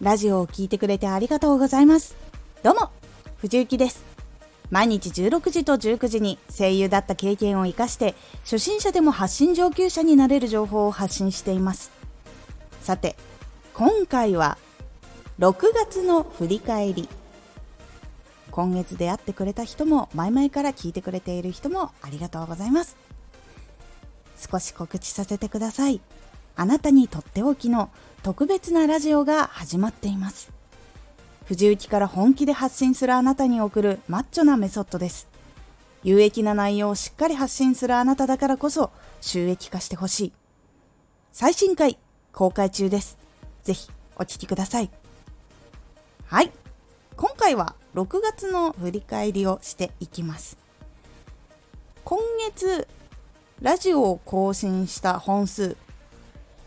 ラジオを聴いてくれてありがとうございます。どうも、藤幸です。毎日16時と19時に声優だった経験を活かして初心者でも発信上級者になれる情報を発信していますさて今回は6月の振り返り今月出会ってくれた人も前々から聞いてくれている人もありがとうございます少し告知させてくださいあなたにとっておきの特別なラジオが始まっています藤雪から本気で発信するあなたに送るマッチョなメソッドです。有益な内容をしっかり発信するあなただからこそ収益化してほしい。最新回公開中です。ぜひお聴きください。はい。今回は6月の振り返りをしていきます。今月、ラジオを更新した本数、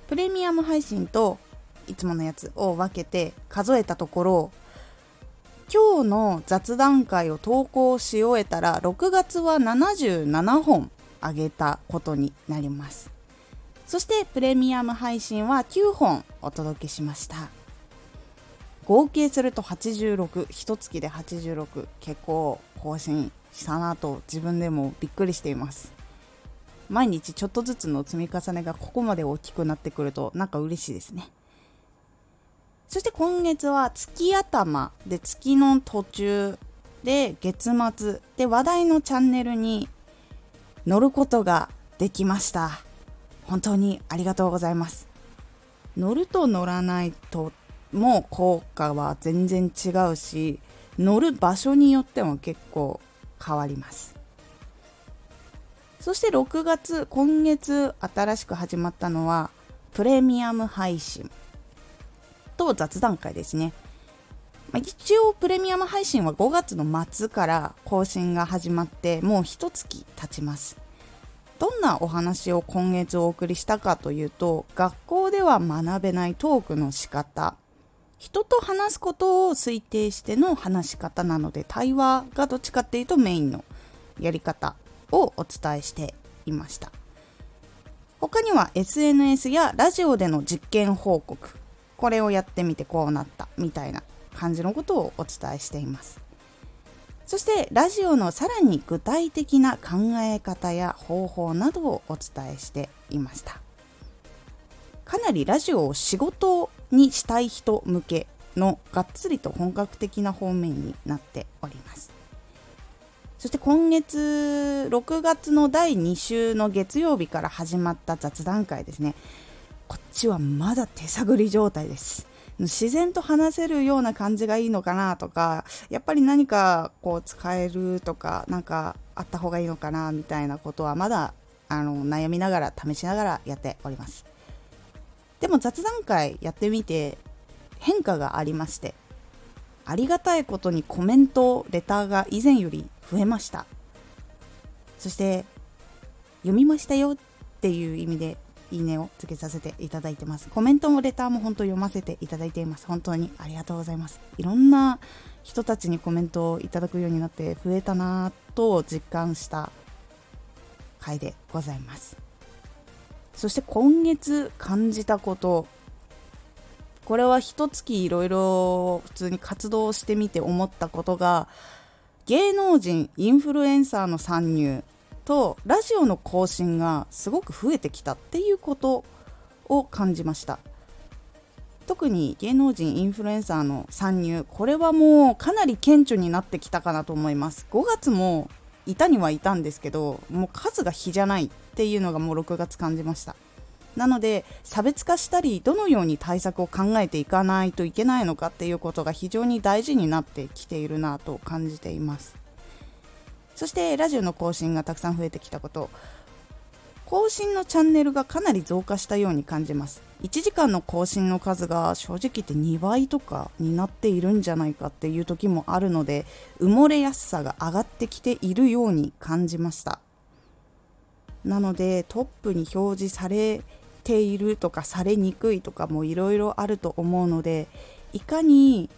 プレミアム配信といつものやつを分けて数えたところ今日の雑談会を投稿し終えたら6月は77本あげたことになります。そしてプレミアム配信は9本お届けしました。合計すると86一月で86結構更新したなと自分でもびっくりしています。毎日ちょっとずつの積み重ねがここまで大きくなってくるとなんか嬉しいですね。そして今月は月頭で月の途中で月末で話題のチャンネルに乗ることができました。本当にありがとうございます。乗ると乗らないとも効果は全然違うし乗る場所によっても結構変わります。そして6月今月新しく始まったのはプレミアム配信と雑談会ですね。ま、一応プレミアム配信は5月の末から更新が始まってもう一月経ちます。どんなお話を今月お送りしたかというと学校では学べないトークの仕方人と話すことを推定しての話し方なので対話がどっちかっていうとメインのやり方をお伝えしていました。他には SNS やラジオでの実験報告。これをやってみてこうなったみたいな感じのことをお伝えしています。そしてラジオのさらに具体的な考え方や方法などをお伝えしていました。かなりラジオを仕事にしたい人向けのがっつりと本格的な方面になっております。そして今月6月の第2週の月曜日から始まった雑談会ですね。こっちはまだ手探り状態です。自然と話せるような感じがいいのかなとかやっぱり何かこう使えるとか何かあった方がいいのかなみたいなことはまだあの悩みながら試しながらやっております。でも雑談会やってみて変化がありましてありがたいことにコメントレターが以前より増えましたそして読みましたよっていう意味でいいねをつけさせていただいてます。コメントもレターも本当読ませていただいています。本当にありがとうございます。いろんな人たちにコメントをいただくようになって増えたなぁと実感した回でございます。そして今月感じたことこれは一月いろいろ普通に活動してみて思ったことが芸能人インフルエンサーの参入とラジオの更新がすごく増えてきたっていうことを感じました。特に芸能人インフルエンサーの参入これはもうかなり顕著になってきたかなと思います。5月もいたにはいたんですけどもう数が比じゃないっていうのがもう6月感じました。なので差別化したりどのように対策を考えていかないといけないのかっていうことが非常に大事になってきているなと感じています。そしてラジオの更新がたくさん増えてきたこと。更新のチャンネルがかなり増加したように感じます。1時間の更新の数が正直言って2倍とかになっているんじゃないかっていう時もあるので埋もれやすさが上がってきているように感じました。なのでトップに表示されているとかされにくいとかもいろいろあると思うのでいかに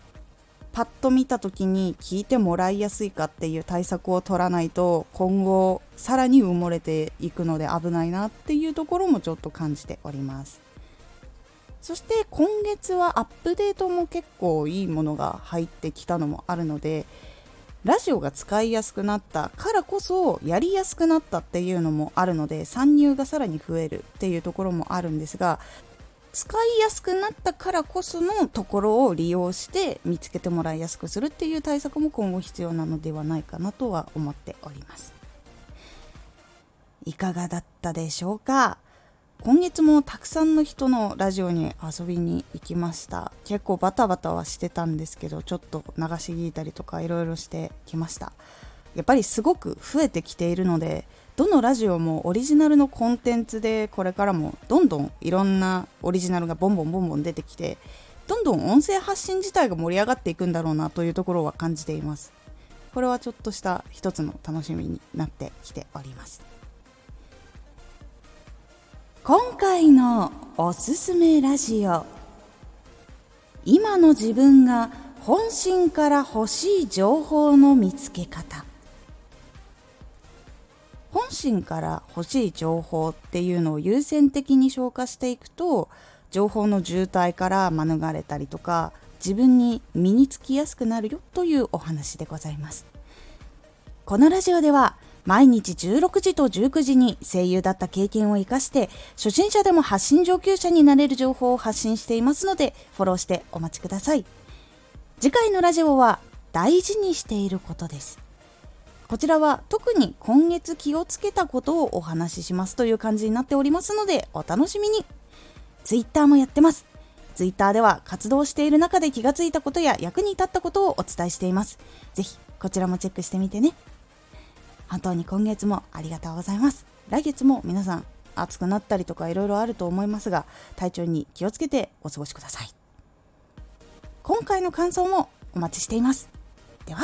パッと見た時に聞いてもらいやすいかっていう対策を取らないと今後さらに埋もれていくので危ないなっていうところもちょっと感じております。そして今月はアップデートも結構いいものが入ってきたのもあるのでラジオが使いやすくなったからこそやりやすくなったっていうのもあるので参入がさらに増えるっていうところもあるんですが使いやすくなったからこそのところを利用して見つけてもらいやすくするっていう対策も今後必要なのではないかなとは思っております。いかがだったでしょうか？今月もたくさんの人のラジオに遊びに行きました。結構バタバタはしてたんですけどちょっと流し聞いたりとかいろいろしてきました。やっぱりすごく増えてきているのでどのラジオもオリジナルのコンテンツでこれからもどんどんいろんなオリジナルがボンボンボンボン出てきてどんどん音声発信自体が盛り上がっていくんだろうなというところは感じています。これはちょっとした一つの楽しみになってきております。今回のおすすめラジオ。今の自分が本心から欲しい情報の見つけ方。本心から欲しい情報っていうのを優先的に消化していくと情報の渋滞から免れたりとか自分に身につきやすくなるよというお話でございます。このラジオでは毎日16時と19時に声優だった経験を生かして初心者でも発信上級者になれる情報を発信していますのでフォローしてお待ちください。次回のラジオは大事にしていることです。こちらは特に今月気をつけたことをお話ししますという感じになっておりますのでお楽しみに。Twitter もやってます。Twitter では活動している中で気がついたことや役に立ったことをお伝えしています。ぜひこちらもチェックしてみてね。本当に今月もありがとうございます。来月も皆さん暑くなったりとかいろいろあると思いますが体調に気をつけてお過ごしください。今回の感想もお待ちしています。では